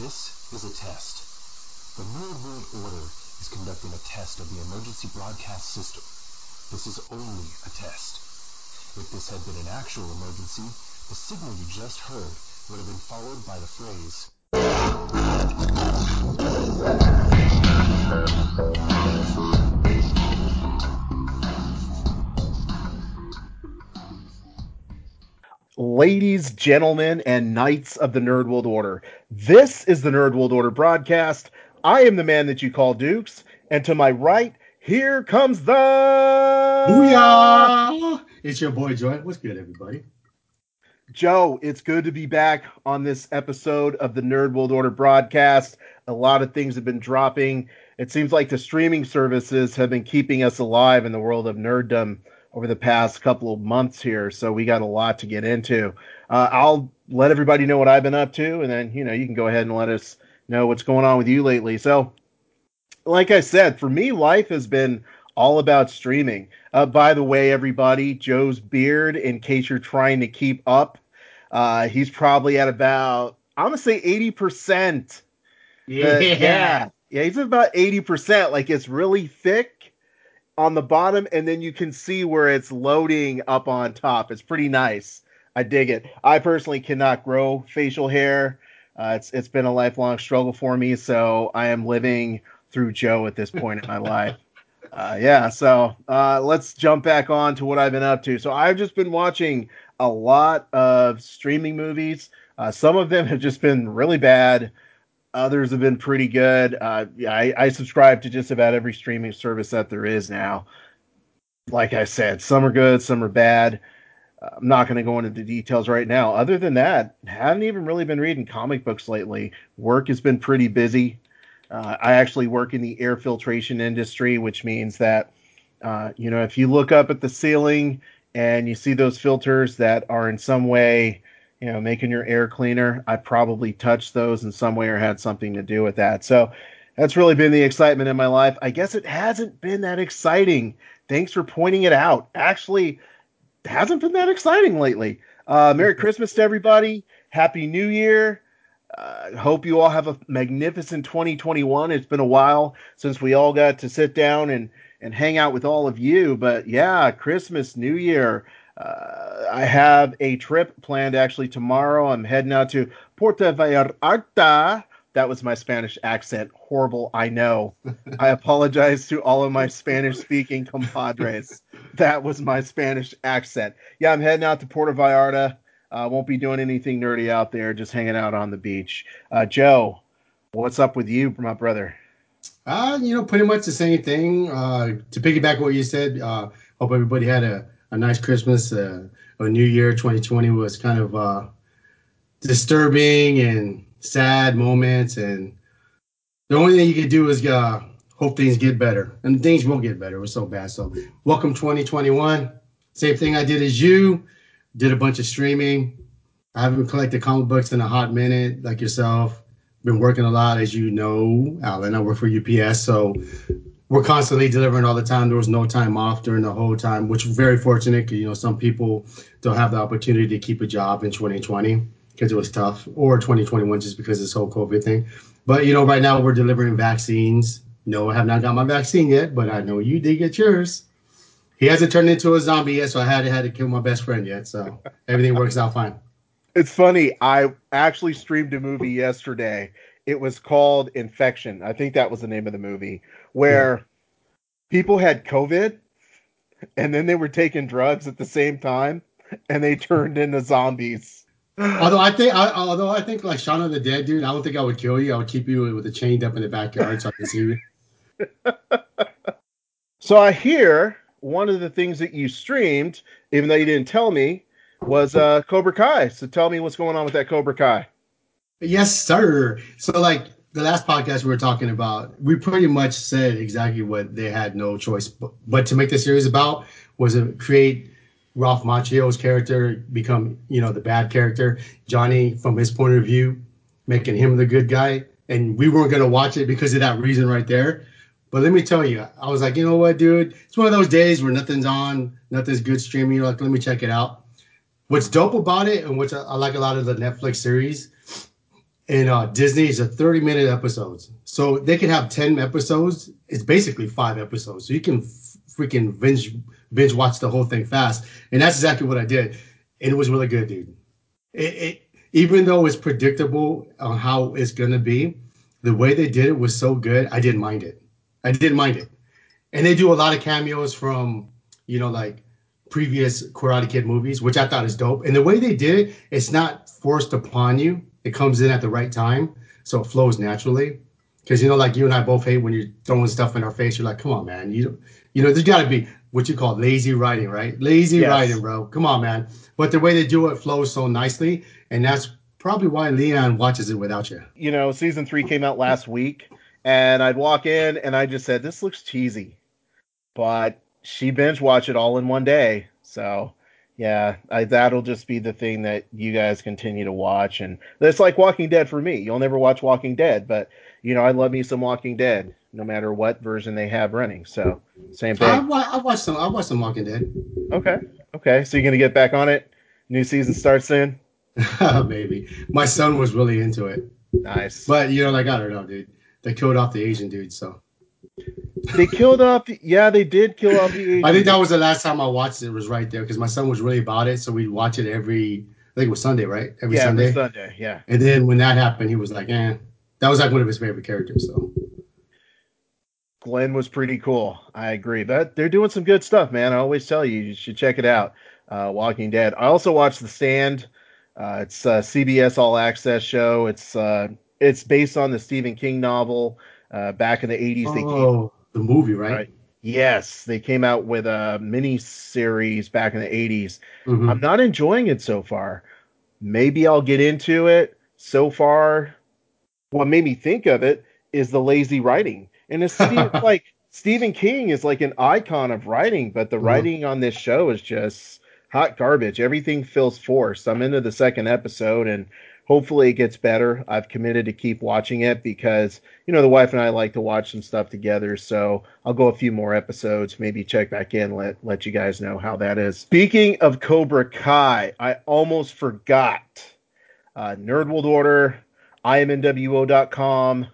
This is a test. The Nerd World Order is conducting a test of the emergency broadcast system. This is only a test. If this had been an actual emergency, the signal you just heard would have been followed by the phrase, Ladies, gentlemen, and knights of the Nerd World Order, this is the Nerd World Order broadcast. I am the man that you call Dukes, and to my right, here comes the. Booyah! It's your boy Joy. What's good, everybody? Joe, it's good to be back on this episode of the Nerd World Order broadcast. A lot of things have been dropping. It seems like the streaming services have been keeping us alive in the world of nerddom over the past couple of months here. So we got a lot to get into. Uh, I'll let everybody know what I've been up to, and then you know you can go ahead and let us know what's going on with you lately. So, like I said, for me, life has been all about streaming. Uh, by the way, everybody, Joe's beard, in case you're trying to keep up, uh, he's probably at about I'm gonna say eighty percent. Yeah. yeah, yeah, he's about eighty percent. Like it's really thick on the bottom, and then you can see where it's loading up on top. It's pretty nice. I dig it. I personally cannot grow facial hair. Uh, it's it's been a lifelong struggle for me, so I am living through Joe at this point in my life. Uh, yeah, so uh, let's jump back on to what I've been up to. So I've just been watching a lot of streaming movies. Uh, some of them have just been really bad. Others have been pretty good. Uh, I, I subscribe to just about every streaming service that there is now. Like I said, some are good, some are bad. I'm not going to go into the details right now. Other than that, haven't even really been reading comic books lately. Work has been pretty busy. Uh, I actually work in the air filtration industry, which means that, uh, you know, if you look up at the ceiling and you see those filters that are in some way you know, making your air cleaner. I probably touched those in some way or had something to do with that. So that's really been the excitement in my life. I guess it hasn't been that exciting. Thanks for pointing it out. Actually, hasn't been that exciting lately. Uh, Merry Christmas to everybody. Happy New Year. Uh, hope you all have a magnificent 2021. It's been a while since we all got to sit down and, and hang out with all of you. But yeah, Christmas, New Year. Uh, I have a trip planned actually tomorrow. I'm heading out to Puerto Vallarta. That was my Spanish accent. Horrible, I know. I apologize to all of my Spanish speaking compadres. That was my Spanish accent. Yeah, I'm heading out to Puerto Vallarta. Uh, won't be doing anything nerdy out there, just hanging out on the beach. Uh, Joe, what's up with you, my brother? Uh, you know, pretty much the same thing. Uh, to piggyback what you said, uh, hope everybody had a a nice Christmas. Uh, a New Year 2020 was kind of uh, disturbing and sad moments, and the only thing you could do is uh, hope things get better, and things will get better. It was so bad. So, welcome 2021. Same thing I did as you. Did a bunch of streaming. I haven't collected comic books in a hot minute, like yourself. Been working a lot, as you know, Alan. I work for UPS, so we're constantly delivering all the time. There was no time off during the whole time, which very fortunate because you know some people don't have the opportunity to keep a job in 2020 because it was tough, or 2021 just because of this whole COVID thing. But you know, right now we're delivering vaccines. No, I have not got my vaccine yet, but I know you did get yours. He hasn't turned into a zombie yet, so I hadn't had to kill my best friend yet. So everything works out fine. It's funny. I actually streamed a movie yesterday. It was called Infection. I think that was the name of the movie where yeah. people had COVID and then they were taking drugs at the same time and they turned into zombies. Although I think, I, although I think like Shaun of the Dead, dude, I don't think I would kill you. I would keep you with a chained up in the backyard so I can see you. so I hear one of the things that you streamed, even though you didn't tell me, was uh, Cobra Kai. So tell me what's going on with that Cobra Kai. Yes, sir. So like the last podcast we were talking about, we pretty much said exactly what they had no choice but, but to make the series about was to create Ralph Macchio's character become, you know, the bad character, Johnny from his point of view, making him the good guy. And we weren't gonna watch it because of that reason right there. But let me tell you, I was like, you know what, dude? It's one of those days where nothing's on, nothing's good streaming. You're like, let me check it out. What's dope about it, and which I, I like a lot of the Netflix series, and uh, Disney is a 30 minute episodes. So they can have 10 episodes. It's basically five episodes. So you can f- freaking binge binge watch the whole thing fast. And that's exactly what I did. And it was really good, dude. It, it even though it's predictable on how it's gonna be, the way they did it was so good. I didn't mind it. I didn't mind it. And they do a lot of cameos from you know like previous Karate Kid movies, which I thought is dope. And the way they did it, it's not forced upon you. It comes in at the right time, so it flows naturally. Because you know, like you and I both hate when you're throwing stuff in our face. You're like, come on, man. You you know, there's got to be what you call lazy writing, right? Lazy Yes. writing, bro. Come on, man. But the way they do it flows so nicely, and that's probably why Leanne watches it without you. You know, season three came out last week, and I'd walk in and I just said, "This looks cheesy," but she binge watched it all in one day. So, yeah, I, that'll just be the thing that you guys continue to watch, and it's like Walking Dead for me. You'll never watch Walking Dead, but you know, I love me some Walking Dead, no matter what version they have running. So, same thing. wa- I watched some. I watched some Walking Dead. Okay, okay. So you're gonna get back on it. New season starts soon. Maybe my son was really into it, Nice. but you know, like I don't know, dude. They killed off the Asian dude, so they killed off. The, yeah, they did kill off the. Asian I think that was the last time I watched it. it was right there because my son was really about it, so we'd watch it every. I think it was Sunday, right? Every yeah, Sunday. every Sunday. Yeah. And then when that happened, he was like, "Eh." That was like one of his favorite characters. So Glenn was pretty cool. I agree. But they're doing some good stuff, man. I always tell you, you should check it out. Uh, Walking Dead. I also watched The Stand. Uh, it's a CBS All Access show. It's uh, it's based on the Stephen King novel. Uh, back in the 80s, they came. The movie, right? Right. Yes, they came out with a mini series back in the 80s. Mhm. I'm not enjoying it so far. Maybe I'll get into it. So far, what made me think of it is the lazy writing. And it's Steve, like Stephen King is like an icon of writing, but the Mhm. writing on this show is just hot garbage. Everything feels forced. I'm into the second episode and hopefully it gets better. I've committed to keep watching it because, you know, the wife and I like to watch some stuff together. So I'll go a few more episodes, maybe check back in, let let you guys know how that is. Speaking of Cobra Kai, I almost forgot. Uh, Nerd World Order, IAMNWO.com.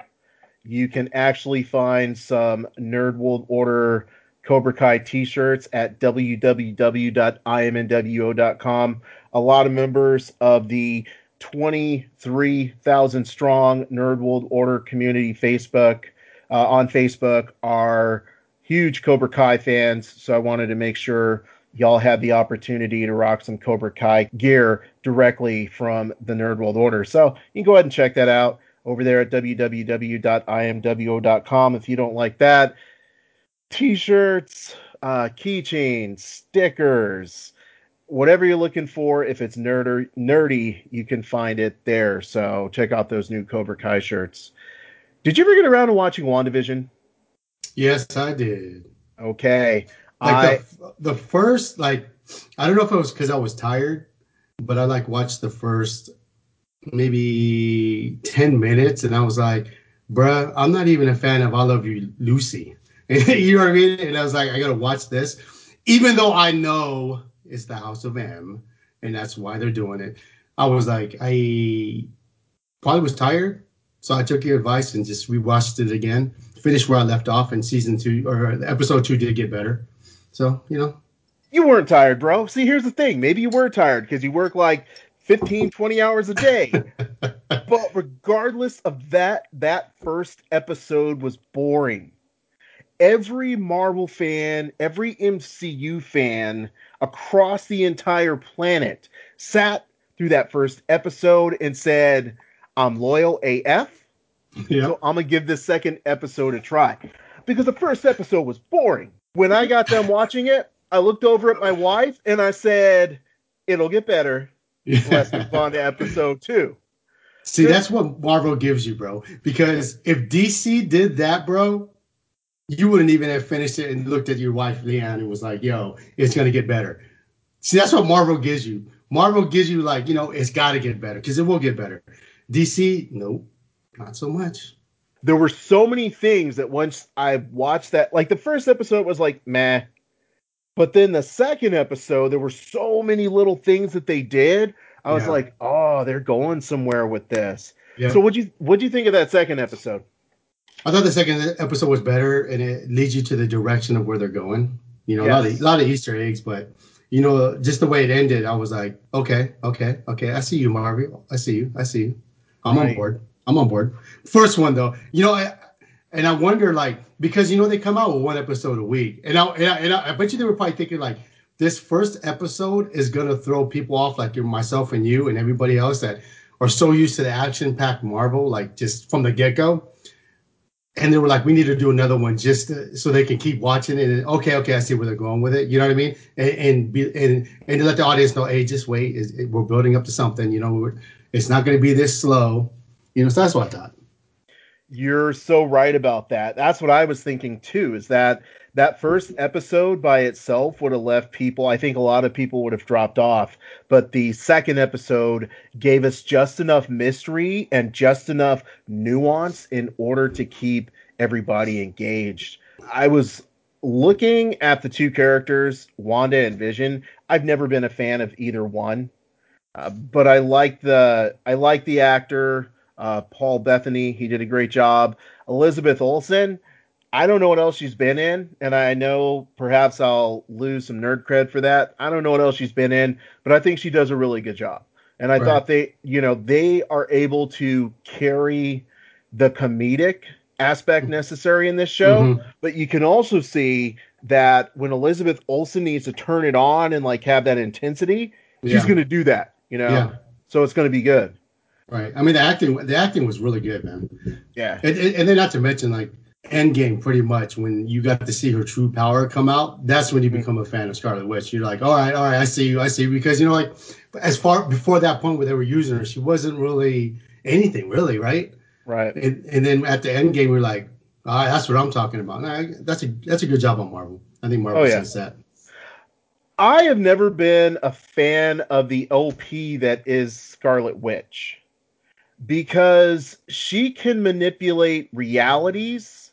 You can actually find some Nerd World Order Cobra Kai t-shirts at www.iamnwo.com. A lot of members of the 23,000 strong Nerd World Order community Facebook uh, on Facebook are huge Cobra Kai fans, so I wanted to make sure y'all had the opportunity to rock some Cobra Kai gear directly from the Nerd World Order. So you can go ahead and check that out over there at www.iamnwo.com. If you don't like that, t-shirts, uh, keychains, stickers, whatever you're looking for, if it's nerder, nerdy, you can find it there. So check out those new Cobra Kai shirts. Did you ever get around to watching WandaVision? Yes, I did. Okay. Like I, the, the first, like, I don't know if it was because I was tired, but I like watched the first maybe 10 minutes and I was like, bruh, I'm not even a fan of I Love You, Lucy. you know what I mean? And I was like, I gotta watch this, even though I know it's the House of M and that's why they're doing it. I was like, I probably was tired. So I took your advice and just rewatched it again, finished where I left off, and season two or episode two did get better. So, you know, you weren't tired, bro. See, here's the thing. Maybe you were tired because you work like 15, 20 hours a day. but regardless of that, that first episode was boring. Every Marvel fan, every MCU fan across the entire planet sat through that first episode and said, I'm loyal AF. yeah. So I'm gonna give this second episode a try. Because the first episode was boring. When I got done watching it, I looked over at my wife and I said, It'll get better. Let's move on to episode two. See, that's what Marvel gives you, bro. Because if DC did that, bro, you wouldn't even have finished it and looked at your wife, Leanne, and was like, yo, it's going to get better. See, that's what Marvel gives you. Marvel gives you, like, you know, it's got to get better because it will get better. DC, nope, not so much. There were so many things that once I watched that, like the first episode was like, meh. But then the second episode, there were so many little things that they did. I was Yeah. like, oh, they're going somewhere with this. Yeah. So what you what do you think of that second episode? I thought the second episode was better, and it leads you to the direction of where they're going. You know, a lot of a lot of Easter eggs, but you know, just the way it ended, I was like, okay, okay, okay. I see you, Marvel. I see you. I see you. I'm on board. I'm on board. First one though, you know, I, and I wonder like because you know they come out with one episode a week, and I and I, and I, I bet you they were probably thinking like this first episode is gonna throw people off like myself and you and everybody else that are so used to the action-packed Marvel, like just from the get-go and they were like, we need to do another one just to, so they can keep watching it. And okay, okay, I see where they're going with it. You know what I mean? And and be, and, and to let the audience know, hey, just wait, it, we're building up to something. You know, it's not going to be this slow. You know, so that's what I thought. You're so right about that. That's what I was thinking too. Is that that first episode by itself would have left people. I think a lot of people would have dropped off. But the second episode gave us just enough mystery and just enough nuance in order to keep everybody engaged. I was looking at the two characters, Wanda and Vision. I've never been a fan of either one, uh, but I like the I like the actor uh, Paul Bettany. He did a great job. Elizabeth Olsen. I don't know what else she's been in, and I know perhaps I'll lose some nerd cred for that. I don't know what else she's been in, but I think she does a really good job. And I Right. thought they, you know, they are able to carry the comedic aspect necessary in this show, Mhm. but you can also see that when Elizabeth Olsen needs to turn it on and like have that intensity, she's going to do that, you know. Yeah. So it's going to be good. Right. I mean, the acting, the acting was really good, man. Yeah. And, and, and then not to mention like Endgame, pretty much when you got to see her true power come out, that's when you mm-hmm. become a fan of Scarlet Witch. You're like, all right, all right, I see you, I see you, because you know, like as far before that point where they were using her, she wasn't really anything, really, right? Right. And, and then at the end game, we're like, all right, that's what I'm talking about. Nah, that's a that's a good job on Marvel. I think Marvel Oh, yeah. that. I have never been a fan of the OP that is Scarlet Witch because she can manipulate realities,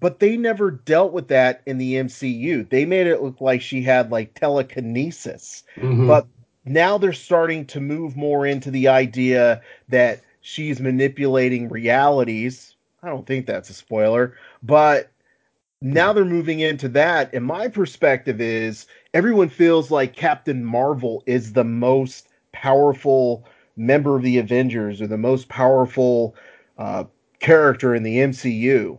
but they never dealt with that in the MCU. They made it look like she had like telekinesis, Mhm. but now they're starting to move more into the idea that she's manipulating realities. I don't think that's a spoiler, but now they're moving into that. And my perspective is everyone feels like Captain Marvel is the most powerful member of the Avengers or the most powerful uh, character in the MCU.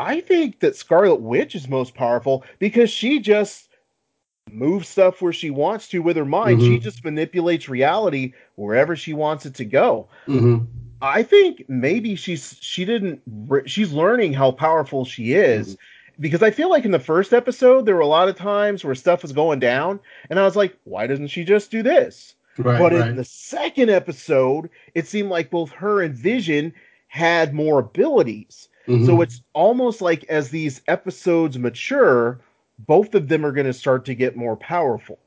I think that Scarlet Witch is most powerful because she just moves stuff where she wants to with her mind. She Mhm. just manipulates reality wherever she wants it to go. Mhm. I think maybe she's she didn't she's learning how powerful she is because I feel like in the first episode there were a lot of times where stuff was going down and I was like why doesn't she just do this? Right. but right. in the second episode it seemed like both her and Vision had more abilities. Mhm. So it's almost like as these episodes mature both of them are going to start to get more powerful.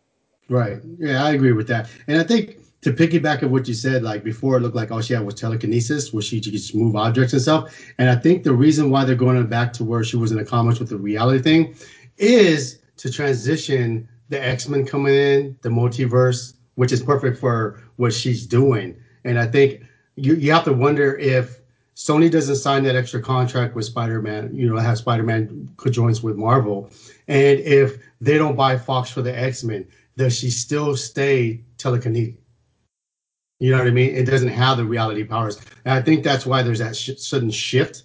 Right. Yeah, I agree with that. And I think to piggyback of what you said, like before, it looked like all she had was telekinesis, where she could just move objects and stuff. And I think the reason why they're going back to where she was in the comics with the reality thing is to transition the X Men coming in, the multiverse, which is perfect for what she's doing. And I think you, you have to wonder if Sony doesn't sign that extra contract with Spider Man, you know, have Spider Man conjoins with Marvel. And if they don't buy Fox for the X Men, does she still stay telekinetic? You know what I mean? It doesn't have the reality powers. And I think that's why there's that sh- sudden shift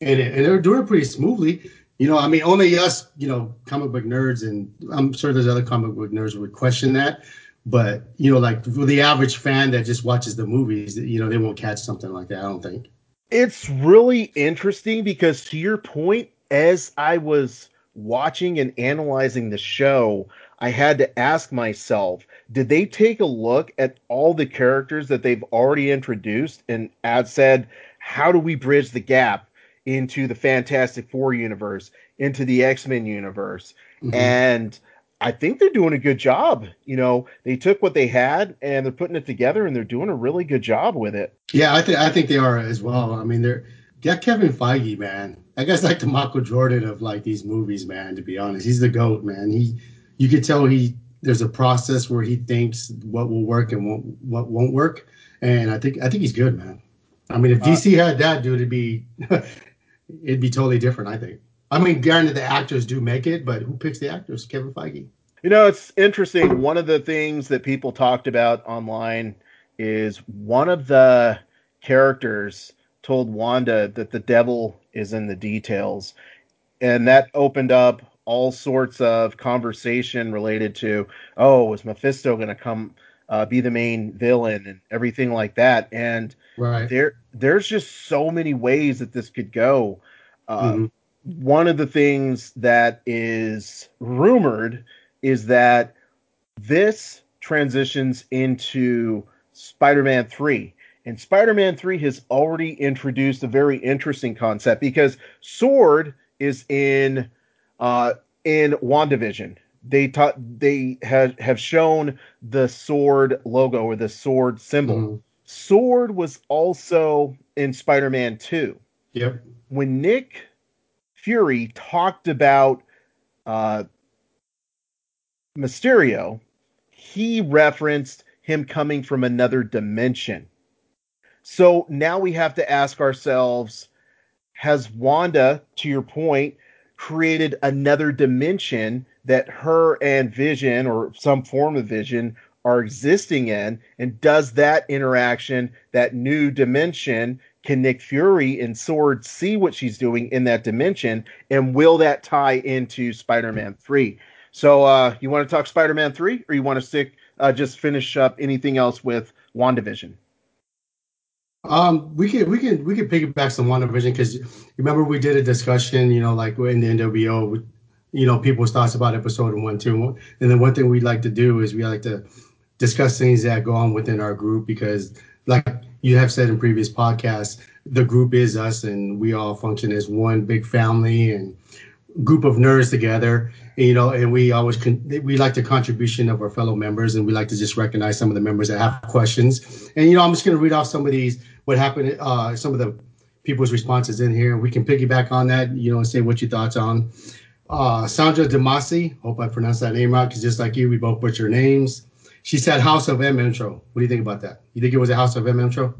it. And they're doing it pretty smoothly. You know, I mean, only us, you know, comic book nerds, and I'm sure there's other comic book nerds would question that. But, you know, like the average fan that just watches the movies, you know, they won't catch something like that, I don't think. It's really interesting because, to your point, as I was watching and analyzing the show, I had to ask myself did they take a look at all the characters that they've already introduced and add said, how do we bridge the gap into the Fantastic Four universe, into the X Men universe? Mhm. And I think they're doing a good job. You know, they took what they had and they're putting it together and they're doing a really good job with it. Yeah, I think I think they are as well. I mean, they're got Kevin Feige, man. I guess like the Michael Jordan of like these movies, man. To be honest, he's the goat, man. He, you could tell he there's a process where he thinks what will work and won't, what won't work, and I think I think he's good, man. I mean, if DC uh, had that, dude, it'd be it'd be totally different. I think. I mean, granted, the actors do make it, but who picks the actors? Kevin Feige. You know, it's interesting. One of the things that people talked about online is one of the characters told Wanda that the devil is in the details. And that opened up all sorts of conversation related to, oh, is Mephisto going to come uh, be the main villain and everything like that? And right. there, there's just so many ways that this could go. Uh, mm-hmm. One of the things that is rumored is that this transitions into Spider-Man 3. And Spider-Man 3 has already introduced a very interesting concept because Sword is in uh, in WandaVision. They taught they have have shown the sword logo or the sword symbol. Mm. Sword was also in Spider-Man 2. Yep. When Nick Fury talked about uh, Mysterio, he referenced him coming from another dimension. So now we have to ask ourselves has Wanda, to your point, created another dimension that her and Vision or some form of Vision are existing in? And does that interaction, that new dimension, can Nick Fury and Sword see what she's doing in that dimension? And will that tie into Spider Man 3? So, uh, you want to talk Spider Man 3 or you want to stick uh, just finish up anything else with WandaVision? Um, we can we can we can piggyback some WandaVision because remember we did a discussion, you know, like in the NWO, you know, people's thoughts about episode one, two, and then one thing we like to do is we like to discuss things that go on within our group because, like you have said in previous podcasts, the group is us and we all function as one big family and group of nerds together you know, and we always con- we like the contribution of our fellow members, and we like to just recognize some of the members that have questions. And you know, I'm just going to read off some of these what happened, uh, some of the people's responses in here. We can piggyback on that, you know, and say what your thoughts on. Uh, Sandra Demasi, hope I pronounced that name right, because just like you, we both butcher names. She said House of M intro. What do you think about that? You think it was a House of M intro?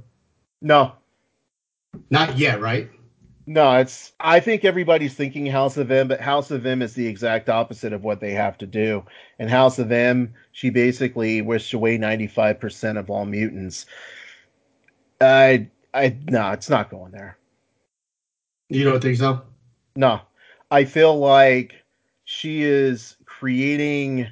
No. Not yet, right? No, it's. I think everybody's thinking House of M, but House of M is the exact opposite of what they have to do. In House of M, she basically wished away ninety five percent of all mutants. I, I, no, it's not going there. You don't think so? No, I feel like she is creating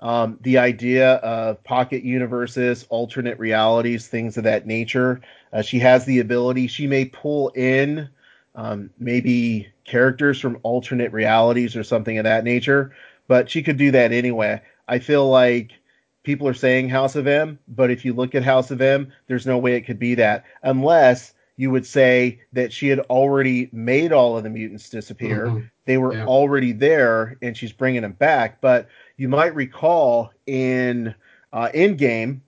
um, the idea of pocket universes, alternate realities, things of that nature. Uh, she has the ability. She may pull in um, maybe characters from alternate realities or something of that nature. But she could do that anyway. I feel like people are saying House of M, but if you look at House of M, there's no way it could be that unless you would say that she had already made all of the mutants disappear. Mm-hmm. They were yeah. already there, and she's bringing them back. But you might recall in uh, Endgame,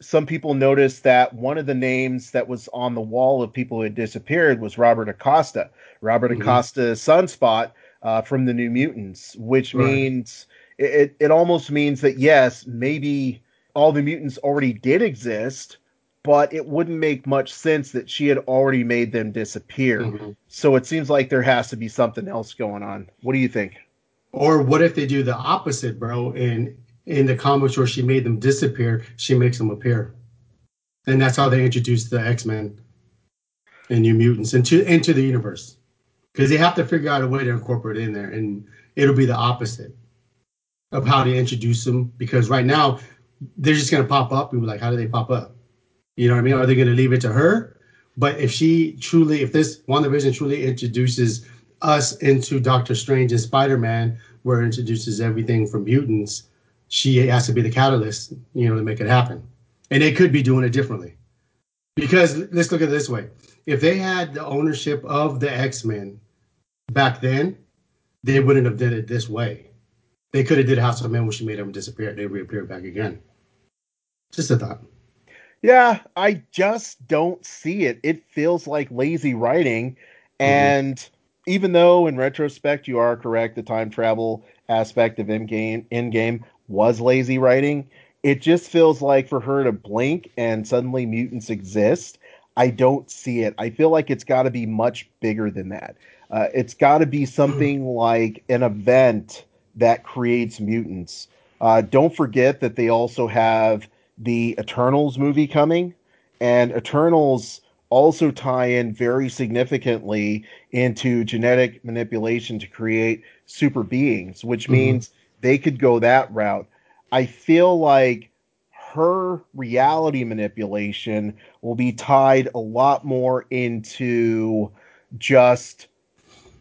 some people noticed that one of the names that was on the wall of people who had disappeared was Robert Acosta. Robert mm-hmm. Acosta's Sunspot uh, from the New Mutants, which right. means it, it almost means that yes, maybe all the mutants already did exist, but it wouldn't make much sense that she had already made them disappear. Mm-hmm. So it seems like there has to be something else going on. What do you think? Or what if they do the opposite, bro, and in the comics where she made them disappear, she makes them appear. And that's how they introduced the X Men and New Mutants into into the universe. Because they have to figure out a way to incorporate it in there, and it'll be the opposite of how they introduce them. Because right now, they're just gonna pop up, and like, how do they pop up? You know what I mean? Are they gonna leave it to her? But if she truly, if this WandaVision truly introduces us into Doctor Strange and Spider Man, where it introduces everything from mutants, she has to be the catalyst, you know, to make it happen. And they could be doing it differently. Because let's look at it this way. If they had the ownership of the X-Men back then, they wouldn't have did it this way. They could have did House of M when she made them disappear. They reappeared back again. Just a thought. Yeah, I just don't see it. It feels like lazy writing. Mm-hmm. And mm-hmm. Even though in retrospect you are correct, the time travel aspect of Endgame, Endgame was lazy writing. It just feels like for her to blink and suddenly mutants exist. I don't see it. I feel like it's got to be much bigger than that. Uh, it's got to be something like an event that creates mutants. Uh, don't forget that they also have the Eternals movie coming, and Eternals also tie in very significantly into genetic manipulation to create super beings, which mm-hmm. means they could go that route. I feel like her reality manipulation will be tied a lot more into just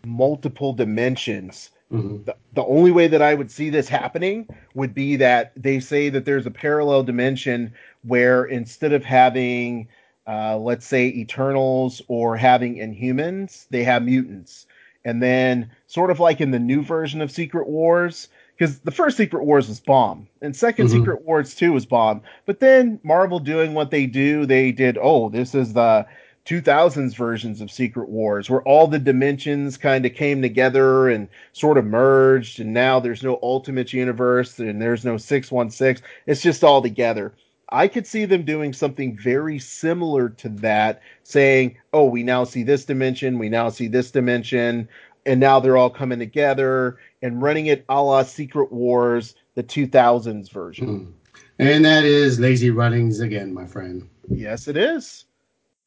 multiple dimensions. Mm-hmm. The, the only way that I would see this happening would be that they say that there's a parallel dimension where instead of having, uh, let's say, Eternals or having Inhumans, they have mutants. And then, sort of like in the new version of Secret Wars, because the first Secret Wars was bomb, and 2nd mm-hmm. Secret Wars two was bomb. But then Marvel doing what they do, they did. Oh, this is the 2000s versions of Secret Wars, where all the dimensions kind of came together and sort of merged, and now there's no Ultimate Universe and there's no 616. It's just all together. I could see them doing something very similar to that, saying, oh, we now see this dimension, we now see this dimension, and now they're all coming together and running it a la Secret Wars, the 2000s version. Mm. And that is lazy runnings again, my friend. Yes, it is.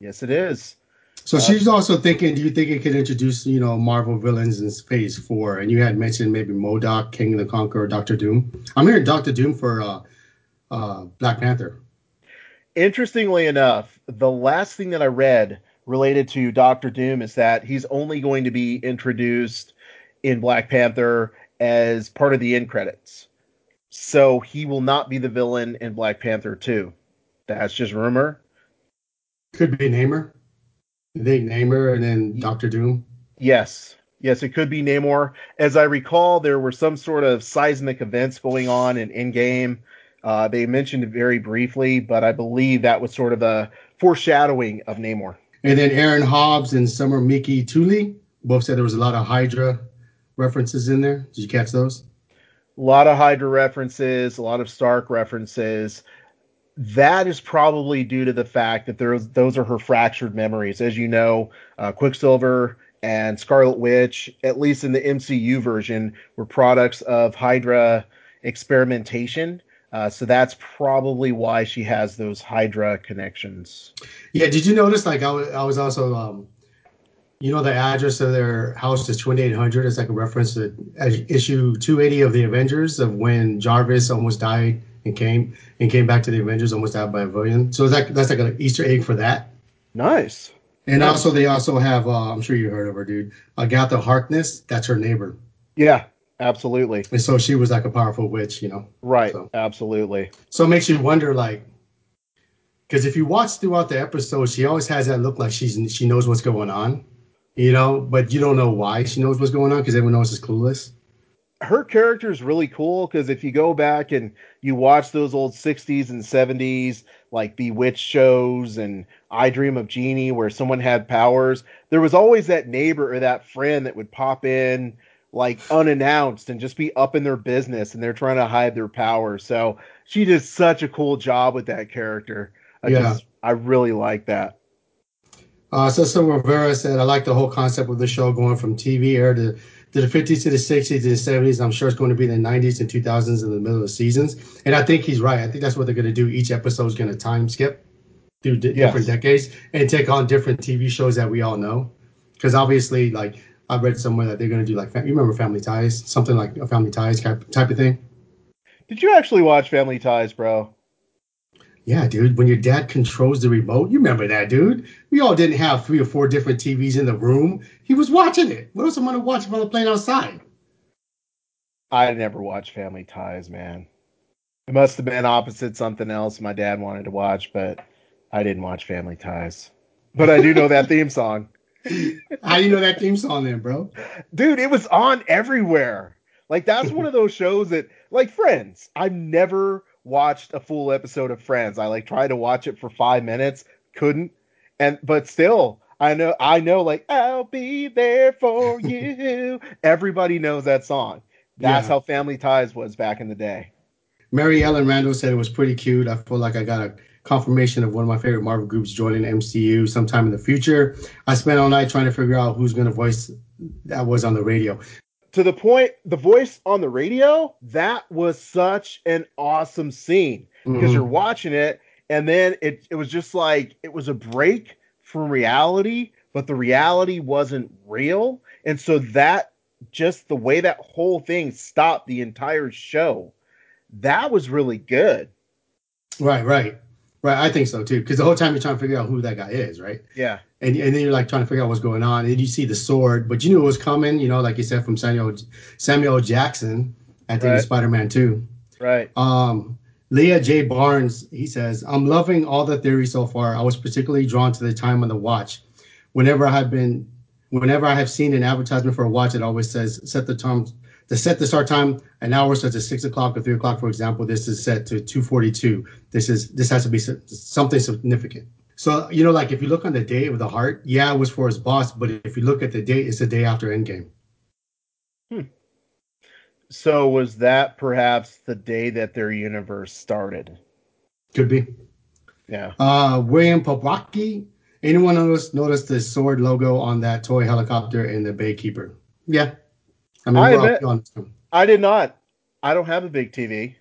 Yes, it is. So uh, she's also thinking, do you think it could introduce, you know, Marvel villains in phase four? And you had mentioned maybe MODOK, Kang of the Conqueror, Doctor Doom. I'm hearing Doctor Doom for uh, uh, Black Panther. Interestingly enough, the last thing that I read related to Doctor Doom is that he's only going to be introduced in Black Panther as part of the end credits. So he will not be the villain in Black Panther 2. That's just rumor. Could be Namor. Think Namor and then Doctor Doom. Yes. Yes, it could be Namor. As I recall, there were some sort of seismic events going on in Endgame. Uh, they mentioned it very briefly, but I believe that was sort of a foreshadowing of Namor. And then Aaron Hobbs and Summer Miki Tuli both said there was a lot of Hydra references in there. Did you catch those? A lot of Hydra references, a lot of Stark references that is probably due to the fact that there's those are her fractured memories. As you know, uh, Quicksilver and Scarlet Witch, at least in the MCU version, were products of Hydra experimentation. Uh, so that's probably why she has those Hydra connections. Yeah, did you notice? Like, I, w- I was also, um, you know, the address of their house is 2800. It's like a reference to issue 280 of the Avengers of when Jarvis almost died and came and came back to the Avengers almost out by a billion. So that that's like an Easter egg for that. Nice. And nice. also they also have uh, I'm sure you heard of her, dude. Agatha Harkness. That's her neighbor. Yeah, absolutely. And so she was like a powerful witch, you know. Right. So. Absolutely. So it makes you wonder, like, because if you watch throughout the episode, she always has that look like she's she knows what's going on, you know, but you don't know why she knows what's going on because everyone else is clueless her character is really cool because if you go back and you watch those old 60s and 70s like bewitched shows and i dream of jeannie where someone had powers there was always that neighbor or that friend that would pop in like unannounced and just be up in their business and they're trying to hide their power. so she did such a cool job with that character i yeah. just i really like that uh, Cesar Rivera said, I like the whole concept of the show going from TV air to to the 50s to the 60s to the 70s. I'm sure it's going to be in the 90s and 2000s in the middle of the seasons. And I think he's right. I think that's what they're going to do. Each episode is going to time skip through di- yes. different decades and take on different TV shows that we all know. Because obviously, like I read somewhere that they're going to do like you remember Family Ties, something like a Family Ties type type of thing. Did you actually watch Family Ties, bro? Yeah, dude. When your dad controls the remote, you remember that, dude. We all didn't have three or four different TVs in the room. He was watching it. What else am I gonna watch if I'm playing outside? I never watched Family Ties, man. It must have been opposite something else my dad wanted to watch, but I didn't watch Family Ties. But I do know that theme song. How do you know that theme song then, bro? Dude, it was on everywhere. Like that's one of those shows that like Friends. I've never watched a full episode of Friends. I like tried to watch it for five minutes, couldn't, and but still, I know I know like I'll be there for you. Everybody knows that song. That's yeah. how Family Ties was back in the day. Mary Ellen Randall said it was pretty cute. I feel like I got a confirmation of one of my favorite Marvel groups joining MCU sometime in the future. I spent all night trying to figure out who's going to voice that was on the radio. To the point, the voice on the radio, that was such an awesome scene because Mhm. you're watching it and then it, it was just like it was a break from reality, but the reality wasn't real. And so that just the way that whole thing stopped the entire show, that was really good. Right, right, right. I think so too. Because the whole time you're trying to figure out who that guy is, right? Yeah. And, and then you're like trying to figure out what's going on. And you see the sword, but you knew it was coming. You know, like you said from Samuel Samuel Jackson at the Right. Spider-Man Two. Right. Um, Leah J. Barnes, he says, I'm loving all the theories so far. I was particularly drawn to the time on the watch. Whenever I have been, whenever I have seen an advertisement for a watch, it always says set the time, to set the start time an hour such as six o'clock or three o'clock, for example. This is set to 2:42. This is this has to be something significant. So you know, like if you look on the day of the heart, yeah, it was for his boss, but if you look at the date, it's the day after Endgame. So was that perhaps the day that their universe started? Could be. Yeah. Uh, William Popaki. Anyone notice notice the sword logo on that toy helicopter in the Baykeeper? Yeah. I mean, I admit- on this one. I did not. I don't have a big TV.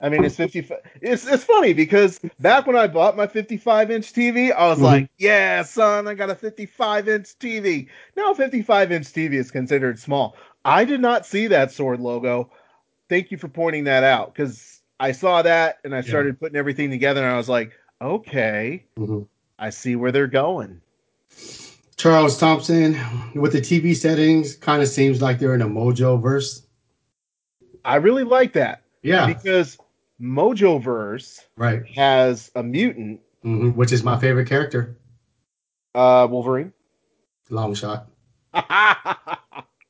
I mean, it's 55. It's it's funny because back when I bought my 55 inch TV, I was Mhm. like, "Yeah, son, I got a 55 inch TV." Now, 55 inch TV is considered small. I did not see that sword logo. Thank you for pointing that out because I saw that and I started putting everything together, and I was like, "Okay, Mhm. I see where they're going." Charles Thompson with the TV settings kind of seems like they're in a Mojo verse. I really like that Yeah, because Mojo verse right. has a mutant, hmm Which is my favorite character, uh, Wolverine. long shot.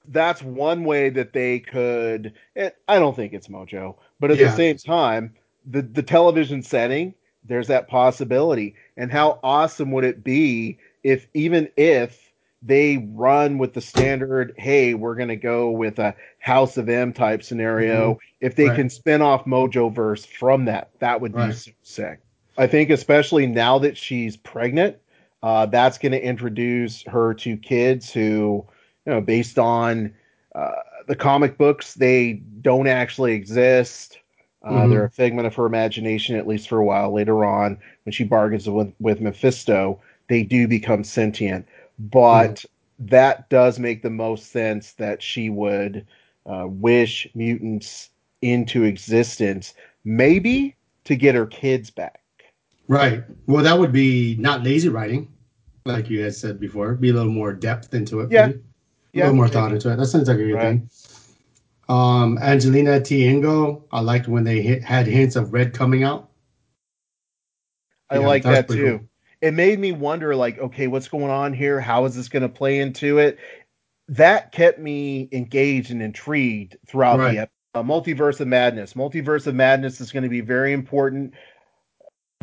That's one way that they could. It, I don't think it's Mojo, but at Yeah. the same time, the the television setting, there's that possibility. And how awesome would it be if even if they run with the standard, hey, we're gonna go with a House of M type scenario. If they Mm-hmm. Right. can spin off Mojoverse from that, that would be so sick. I think especially now that she's pregnant, uh, that's going to introduce her to kids who, you know, based on uh, the comic books, they don't actually exist. Uh, Mhm. They're a figment of her imagination, at least for a while. Later on, when she bargains with, with Mephisto, they do become sentient. But that does make the most sense that she would uh, wish mutants into existence, maybe to get her kids back. Right. Well, that would be not lazy writing, like you had said before. Be a little more depth into it. Yeah. maybe. A Yeah, little more thought into it. That sounds like a good Right. thing. Um, Angelina T. Ingo, I liked when they hit, had hints of red coming out. I Yeah, like that's that too. cool. It made me wonder, like, okay, what's going on here? How is this going to play into it? That kept me engaged and intrigued throughout Right. the ep- uh, multiverse of madness. Multiverse of madness is going to be very important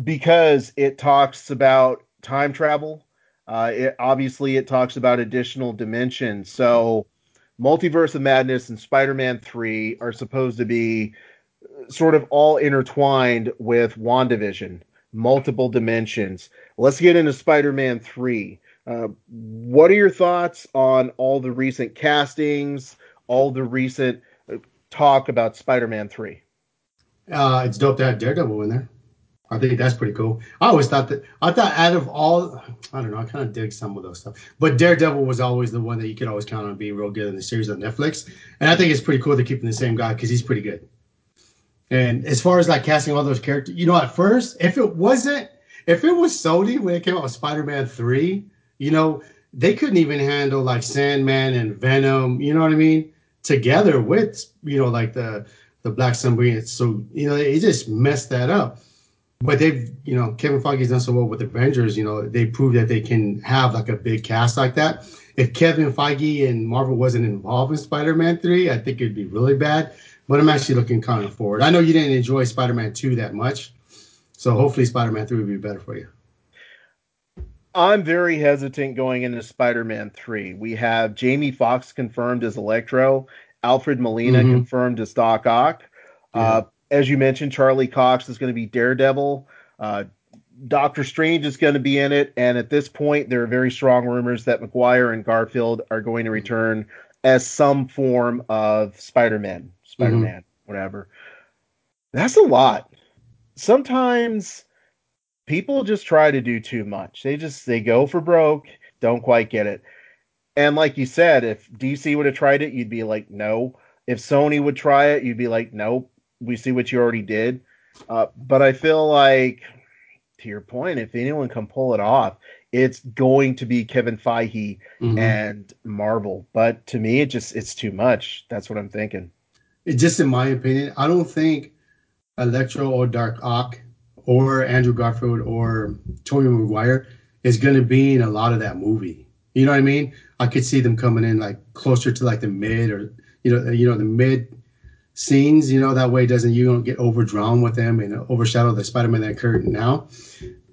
because it talks about time travel. Uh, it obviously it talks about additional dimensions. So, multiverse of madness and Spider-Man Three are supposed to be sort of all intertwined with WandaVision, multiple dimensions. Let's get into Spider Man 3. Uh, what are your thoughts on all the recent castings, all the recent uh, talk about Spider Man 3? Uh, it's dope to have Daredevil in there. I think that's pretty cool. I always thought that I thought out of all, I don't know, I kind of dig some of those stuff, but Daredevil was always the one that you could always count on being real good in the series on Netflix, and I think it's pretty cool they're keeping the same guy because he's pretty good. And as far as like casting all those characters, you know, at first, if it wasn't, if it was Sony when it came out with Spider-Man three, you know, they couldn't even handle like Sandman and Venom, you know what I mean, together with you know like the the Black Sunbeam. So you know, it just messed that up. But they've, you know, Kevin Feige's done so well with Avengers. You know, they proved that they can have like a big cast like that. If Kevin Feige and Marvel wasn't involved in Spider-Man three, I think it'd be really bad. But I'm actually looking kind of forward. I know you didn't enjoy Spider-Man two that much, so hopefully Spider-Man three will be better for you. I'm very hesitant going into Spider Man 3. We have Jamie Foxx confirmed as Electro, Alfred Molina Mhm. confirmed as Doc Ock. Uh, as you mentioned, Charlie Cox is going to be Daredevil. Uh, Doctor Strange is going to be in it, and at this point, there are very strong rumors that Maguire and Garfield are going to return as some form of Spider-Man, Spider-Man, mm-hmm. whatever. That's a lot. Sometimes people just try to do too much. They just they go for broke, don't quite get it. And like you said, if DC would have tried it, you'd be like, no. If Sony would try it, you'd be like, nope. We see what you already did. Uh, but I feel like, to your point, if anyone can pull it off, it's going to be Kevin Feige mm-hmm. and Marvel. But to me, it just it's too much. That's what I'm thinking. It just in my opinion, I don't think Electro or Doc Ock or Andrew Garfield or Tobey Maguire is going to be in a lot of that movie. You know what I mean? I could see them coming in like closer to like the mid or you know you know the mid scenes. You know that way doesn't you don't get overdrawn with them and overshadow the Spider-Man that occurred now.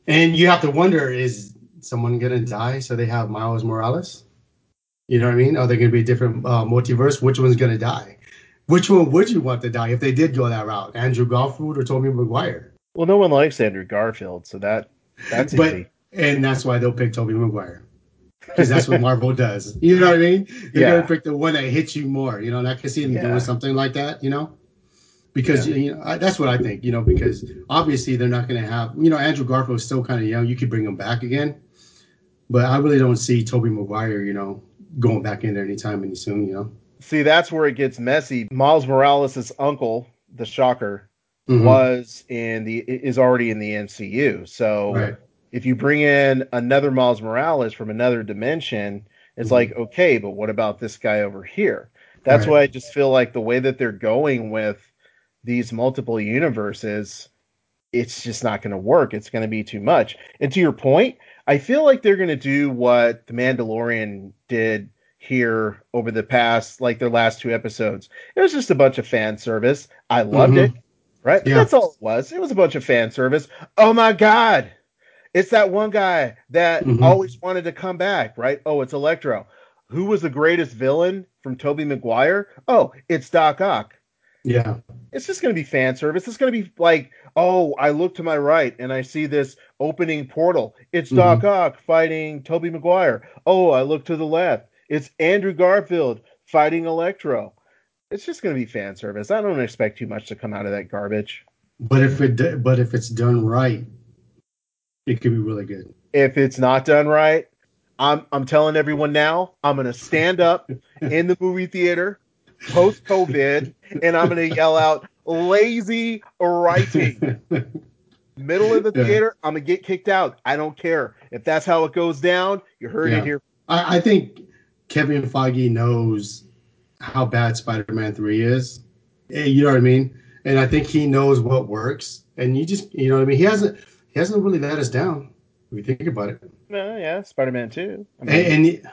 And you have to wonder is someone gonna die so they have Miles Morales? You know what I mean? Are they gonna be a different uh, multiverse? Which one's gonna die? Which one would you want to die if they did go that route? Andrew Garfield or Tobey Maguire? Well, no one likes Andrew Garfield, so that that's but, easy. And that's why they'll pick Tobey Maguire. Because that's what Marvel does. You know what I mean? They're yeah. gonna pick the one that hits you more. You know, and I can see them yeah. doing something like that. You know, because yeah. you know I, that's what I think. You know, because obviously they're not gonna have. You know, Andrew Garfield is still kind of young. You could bring him back again, but I really don't see Tobey Maguire. You know, going back in there anytime any soon. You know. See, that's where it gets messy. Miles Morales' uncle, the Shocker, mm-hmm. was in the is already in the MCU. So right. if you bring in another Miles Morales from another dimension, it's mm-hmm. like okay, but what about this guy over here? That's right. why I just feel like the way that they're going with these multiple universes, it's just not going to work. It's going to be too much. And to your point, I feel like they're going to do what the Mandalorian did here over the past like their last two episodes. It was just a bunch of fan service. I loved mm-hmm. it right? Yeah. That's all it was. It was a bunch of fan service. Oh my god, it's that one guy that mm-hmm. always wanted to come back, right? Oh, it's Electro. Who was the greatest villain from Tobey Maguire? Oh, it's Doc Ock. Yeah. It's just going to be fan service. It's going to be like, oh, I look to my right and I see this opening portal. It's Doc mm-hmm. Ock fighting Tobey Maguire. Oh, I look to the left. It's Andrew Garfield fighting Electro it's just going to be fan service. I don't expect too much to come out of that garbage. But if it but if it's done right, it could be really good. If it's not done right, I'm I'm telling everyone now, I'm going to stand up in the movie theater post COVID and I'm going to yell out lazy writing. Middle of the yeah. theater, I'm going to get kicked out. I don't care. If that's how it goes down, you heard yeah. it here. I, I think Kevin Feige knows how bad Spider-Man Three is. Eh, you know what I mean? And I think he knows what works. And you just, you know what I mean? He hasn't, he hasn't really let us down. If you think about it. No, yeah, Spider-Man Two. I mean, and, and,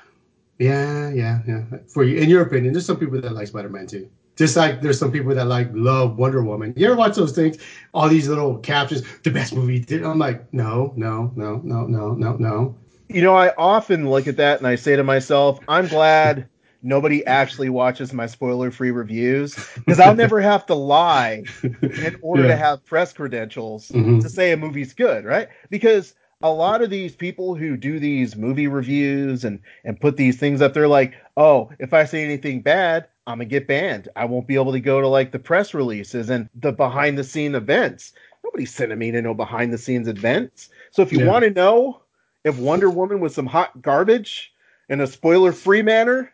yeah, yeah, yeah. For you, in your opinion, there's some people that like Spider-Man Two. Just like there's some people that like love Wonder Woman. You ever watch those things? All these little captions, the best movie. I'm like, no, no, no, no, no, no, no. You know, I often look at that and I say to myself, I'm glad nobody actually watches my spoiler free reviews because I'll never have to lie in order yeah. to have press credentials mm-hmm. to say a movie's good, right? Because a lot of these people who do these movie reviews and and put these things up, they're like, oh, if I say anything bad, I'm gonna get banned. I won't be able to go to like the press releases and the behind the scene events. Nobody's sending me to no behind the scenes events. So if you yeah. want to know if Wonder Woman was some hot garbage in a spoiler free manner,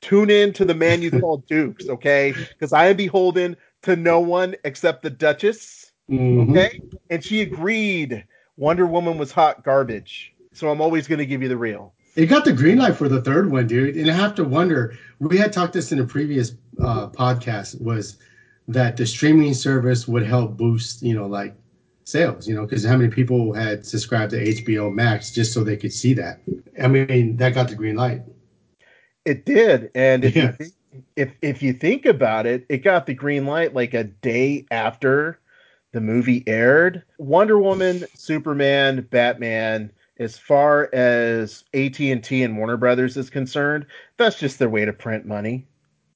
tune in to the man you call Dukes, okay? Because I am beholden to no one except the Duchess, mm-hmm. okay? And she agreed Wonder Woman was hot garbage. So I'm always going to give you the real. It got the green light for the third one, dude. And I have to wonder. We had talked this in a previous uh, podcast. Was that the streaming service would help boost, you know, like sales, you know, because how many people had subscribed to HBO Max just so they could see that? I mean, that got the green light. It did, and if yes. you think, if if you think about it, it got the green light like a day after the movie aired. Wonder Woman, Superman, Batman. As far as AT and T and Warner Brothers is concerned, that's just their way to print money.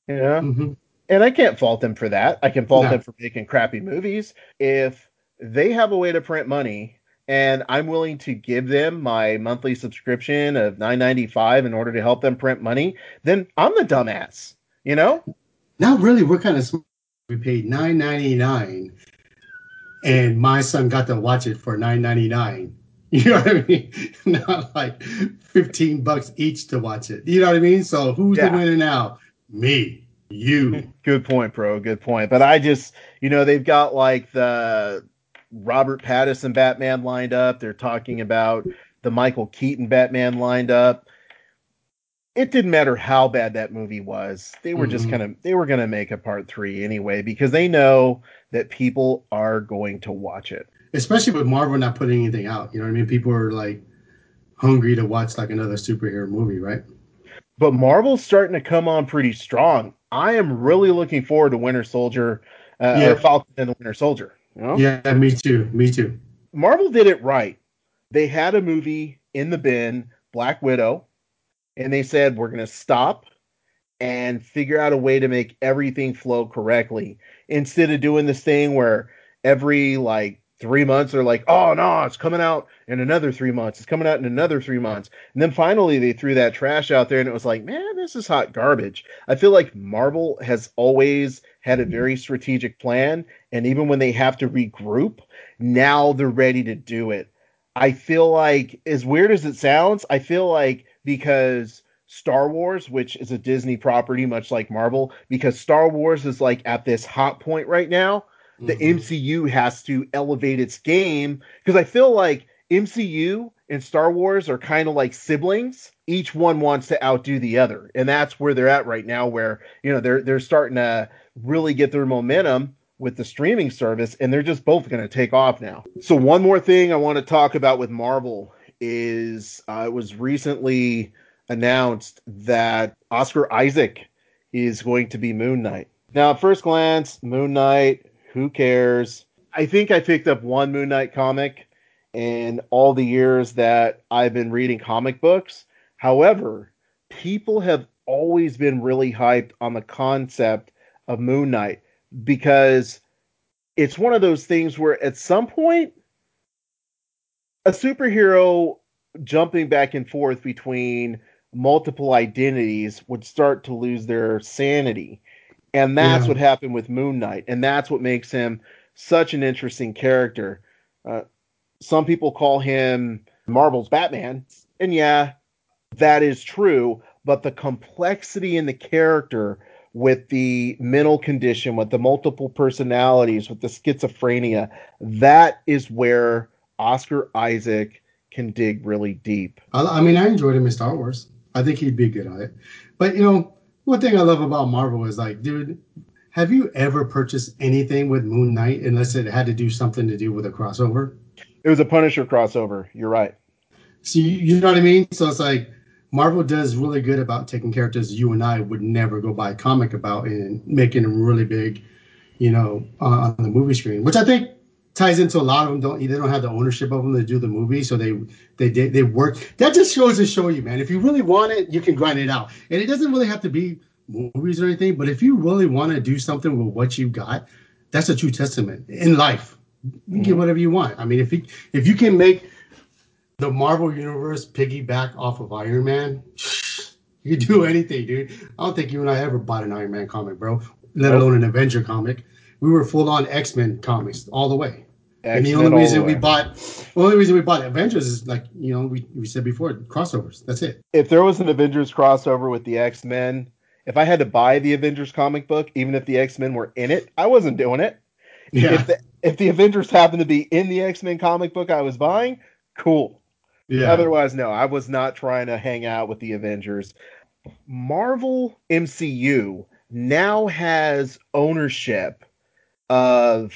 You know, mm-hmm. And I can't fault them for that. I can fault No. them for making crappy movies. If they have a way to print money and I'm willing to give them my monthly subscription of 9.95 in order to help them print money, then I'm the dumbass. You know? Not really. We're kind of smart. We paid nine ninety nine, and my son got to watch it for nine ninety nine. You know what I mean? Not like fifteen bucks each to watch it. You know what I mean? So who's Yeah. the winner now? Me, you. Good point, bro. Good point. But I just, you know, they've got like the Robert Pattinson Batman lined up. They're talking about the Michael Keaton Batman lined up. It didn't matter how bad that movie was. They were just Mhm. kind of they were going to make a part 3 anyway because they know that people are going to watch it. Especially with Marvel not putting anything out. You know what I mean? People are like hungry to watch like another superhero movie, right? But Marvel's starting to come on pretty strong. I am really looking forward to Winter Soldier uh, Yeah. or Falcon and the Winter Soldier. You know? Yeah, me too. Me too. Marvel did it right. They had a movie in the bin, Black Widow, and they said we're going to stop and figure out a way to make everything flow correctly instead of doing this thing where every like 3 months they're like, "Oh no, it's coming out in another 3 months. It's coming out in another 3 months." And then finally they threw that trash out there and it was like, "Man, this is hot garbage." I feel like Marvel has always had a very strategic plan and even when they have to regroup, now they're ready to do it. I feel like, as weird as it sounds, I feel like because Star Wars, which is a Disney property, much like Marvel, because Star Wars is like at this hot point right now, the Mhm. MCU has to elevate its game. Because I feel like MCU and Star Wars are kind of like siblings. Each one wants to outdo the other, and that's where they're at right now. Where you know they're they're starting to really get their momentum with the streaming service, and they're just both going to take off now. So one more thing I want to talk about with Marvel is uh, it was recently announced that Oscar Isaac is going to be Moon Knight. Now, at first glance, Moon Knight, who cares? I think I picked up one Moon Knight comic in all the years that I've been reading comic books. However, people have always been really hyped on the concept of Moon Knight because it's one of those things where at some point a superhero jumping back and forth between multiple identities would start to lose their sanity. And that's Yeah. what happened with Moon Knight. And that's what makes him such an interesting character. Uh, some people call him Marvel's Batman. And yeah, that is true. But the complexity in the character with the mental condition, with the multiple personalities, with the schizophrenia, that is where Oscar Isaac can dig really deep. I, I mean, I enjoyed him in Star Wars. I think he'd be good at it. But you know, one thing I love about Marvel is like, dude, have you ever purchased anything with Moon Knight unless it had to do something to do with a crossover? It was a Punisher crossover. You're right. So you, you know what I mean? So it's like Marvel does really good about taking characters you and I would never go buy a comic about and making them really big, you know, on, on the movie screen, which I think ties into a lot of them. Don't they don't have the ownership of them to do the movie, so they they they, they work. That just shows to show you, man. If you really want it, you can grind it out, and it doesn't really have to be movies or anything. But if you really want to do something with what you've got, that's a true testament in life. You can get mm-hmm. whatever you want. I mean, if you if you can make the Marvel universe piggyback off of Iron Man, you can do anything, dude. I don't think you and I ever bought an Iron Man comic, bro. Let alone an Avenger comic. We were full on X Men comics all the way. and the only reason the we bought, the only reason we bought Avengers is like you know we, we said before crossovers. That's it. if there was an Avengers crossover with the X Men, if I had to buy the Avengers comic book, even if the X Men were in it, I wasn't doing it. Yeah, If the if the Avengers happened to be in the X Men comic book I was buying, cool. yeah. Otherwise, no, I was not trying to hang out with the Avengers. Marvel MCU now has ownership of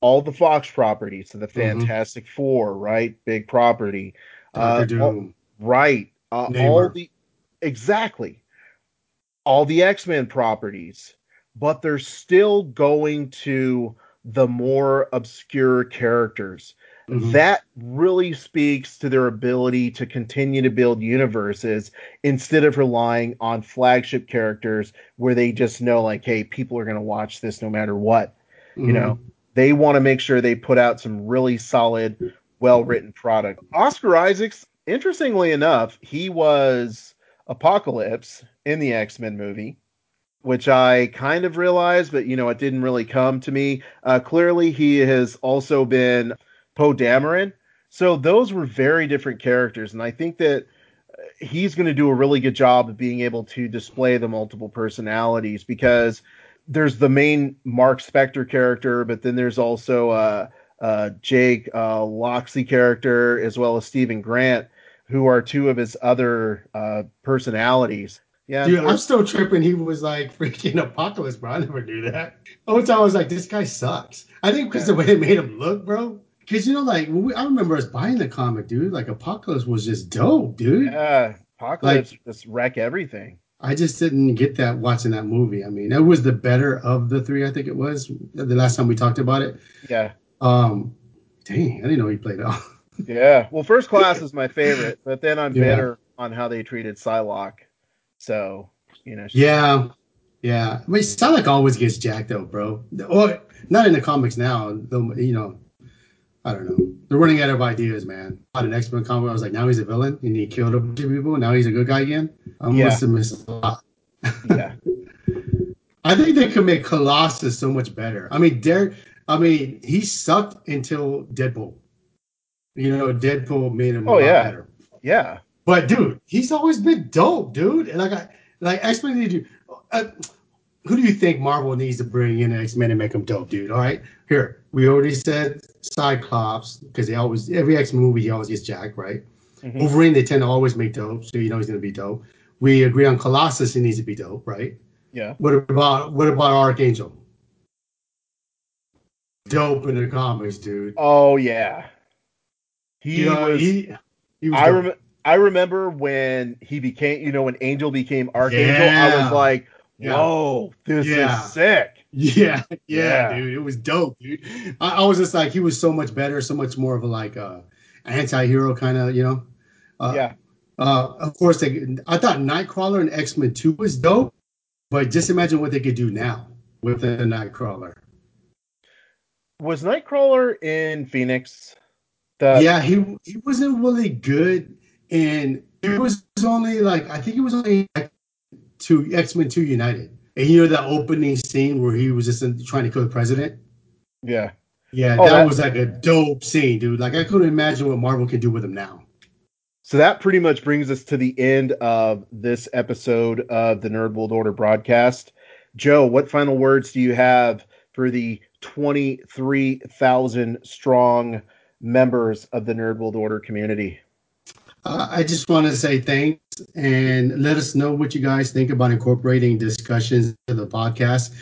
all the Fox properties, so the Mhm. Fantastic Four, right? Big property. Uh, all-. Right. Uh, all the exactly all the X-Men properties, but they're still going to the more obscure characters. Mhm. that really speaks to their ability to continue to build universes instead of relying on flagship characters where they just know like hey people are going to watch this no matter what you know they want to make sure they put out some really solid well written product. Oscar isaacs interestingly enough he was apocalypse in the x-men movie which i kind of realized but you know it didn't really come to me. Uh, clearly he has also been poe dameron. So those were very different characters and i think that uh, he's going to do a really good job of being able to display the multiple personalities because there's the main Mark Spector character, but then there's also uh, uh, Jake uh, Lockley character as well as Stephen Grant, who are two of his other uh, personalities. Yeah, Dude, I'm still tripping. He was like freaking apocalypse, bro. I never knew that. Whole time I was like, this guy sucks. I think because the way they made him look, bro. Because you know, like we, I remember us buying the comic, dude. Like Apocalypse was just dope, dude. yeah, Apocalypse just wreck everything. I just didn't get that watching that movie. I mean, that was the better of the three. I think it was the last time we talked about it. Yeah, Um, dang, I didn't know he played out. yeah. Well, First Class is my favorite, but then I'm Yeah. bitter on how they treated Psylocke. So you know, Yeah, yeah. I mean, Psylocke always gets jacked though, bro. Or not in the comics now. though, You know, I don't know. They're running out of ideas, man. On an X Men comic, I was like, now he's a villain and he killed a bunch of people. Now he's a good guy again. I Yeah. must have missed a lot. yeah. I think they could make Colossus so much better. I mean, Derek. I mean, he sucked until Deadpool. You know, Deadpool made him Oh, yeah. better. Yeah. But dude, he's always been dope, dude. And like I like X Men need to. Uh, who do you think Marvel needs to bring in X Men and make them dope, dude? All right, here we already said Cyclops because they always every X movie he always gets Jack right? Mhm. Wolverine they tend to always make dope, so you know he's gonna be dope. We agree on Colossus he needs to be dope, right? Yeah. What about what about Archangel? Dope in the comics, dude. Oh yeah. He you know, was. he, he was I rem- I remember when he became, you know, when Angel became Archangel. I was like, Yeah. "Whoa, this Yeah. is sick." Yeah, yeah, Yeah. dude, it was dope, dude. I, I was just like, he was so much better, so much more of a like uh, anti-hero kind of, you know. Uh, yeah. Uh, of course, they, I thought Nightcrawler and X Men Two was dope, but just imagine what they could do now with a Nightcrawler. Was Nightcrawler in Phoenix? The, yeah, he he wasn't really good, and it was only like I think it was only to X Men Two United, and you know that opening scene where he was just trying to kill the president. Yeah. Yeah, Oh, that, that- was like a dope scene, dude. Like I couldn't imagine what Marvel can do with him now. So that pretty much brings us to the end of this episode of the Nerd World Order broadcast. Joe, what final words do you have for the 23,000 strong members of the Nerd World Order community? Uh, I just want to say thanks and let us know what you guys think about incorporating discussions to the podcast.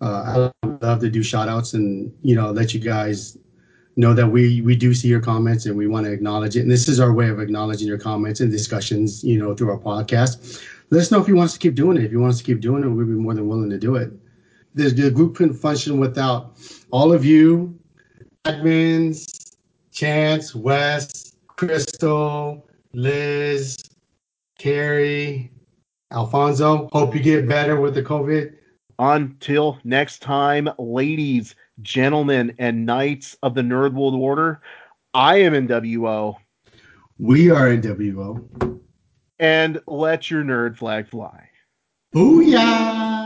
Uh, I love to do shout outs and, you know, let you guys know that we, we do see your comments and we want to acknowledge it. And this is our way of acknowledging your comments and discussions, you know, through our podcast. Let us know if you want us to keep doing it. If you want us to keep doing it, we'd be more than willing to do it. The, the group couldn't function without all of you, admins, Chance, Wes, Crystal, Liz, Carrie, Alfonso. Hope you get better with the COVID. Until next time, ladies, gentlemen, and knights of the Nerd World Order, I am NWO, We are NWO. and let your nerd flag fly. Booyah!